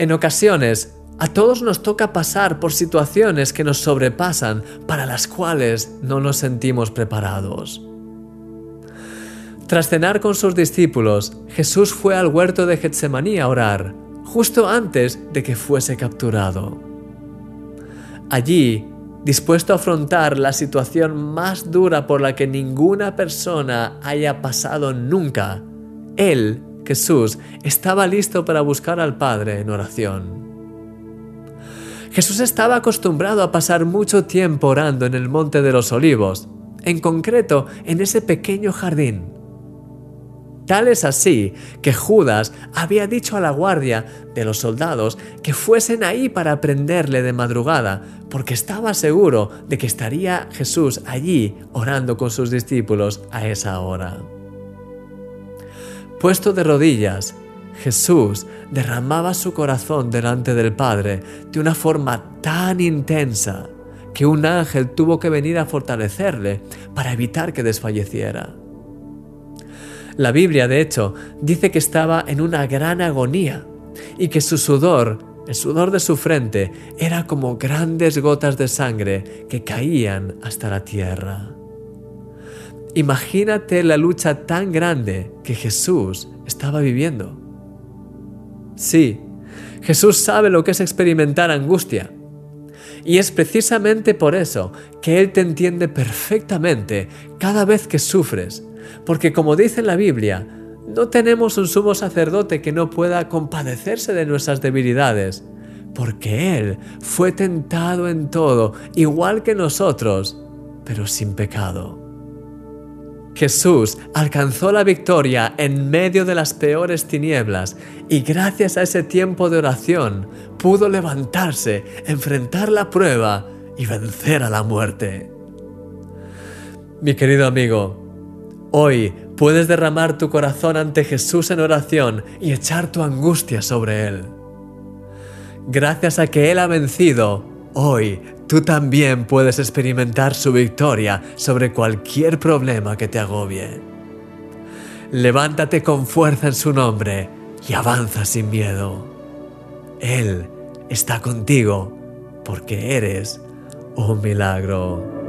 En ocasiones, a todos nos toca pasar por situaciones que nos sobrepasan para las cuales no nos sentimos preparados. Tras cenar con sus discípulos, Jesús fue al huerto de Getsemaní a orar, justo antes de que fuese capturado. Allí, dispuesto a afrontar la situación más dura por la que ninguna persona haya pasado nunca, Él, Jesús, estaba listo para buscar al Padre en oración. Jesús estaba acostumbrado a pasar mucho tiempo orando en el Monte de los Olivos, en concreto en ese pequeño jardín. Tal es así que Judas había dicho a la guardia de los soldados que fuesen ahí para prenderle de madrugada, porque estaba seguro de que estaría Jesús allí orando con sus discípulos a esa hora. Puesto de rodillas, Jesús derramaba su corazón delante del Padre de una forma tan intensa que un ángel tuvo que venir a fortalecerle para evitar que desfalleciera. La Biblia, de hecho, dice que estaba en una gran agonía y que su sudor, el sudor de su frente, era como grandes gotas de sangre que caían hasta la tierra. Imagínate la lucha tan grande que Jesús estaba viviendo. Sí, Jesús sabe lo que es experimentar angustia. Y es precisamente por eso que Él te entiende perfectamente cada vez que sufres porque como dice la Biblia, no tenemos un sumo sacerdote que no pueda compadecerse de nuestras debilidades, porque Él fue tentado en todo, igual que nosotros, pero sin pecado. Jesús alcanzó la victoria en medio de las peores tinieblas y gracias a ese tiempo de oración pudo levantarse, enfrentar la prueba y vencer a la muerte. Mi querido amigo, Hoy puedes derramar tu corazón ante Jesús en oración y echar tu angustia sobre Él. Gracias a que Él ha vencido, hoy tú también puedes experimentar su victoria sobre cualquier problema que te agobie. Levántate con fuerza en su nombre y avanza sin miedo. Él está contigo porque eres un milagro.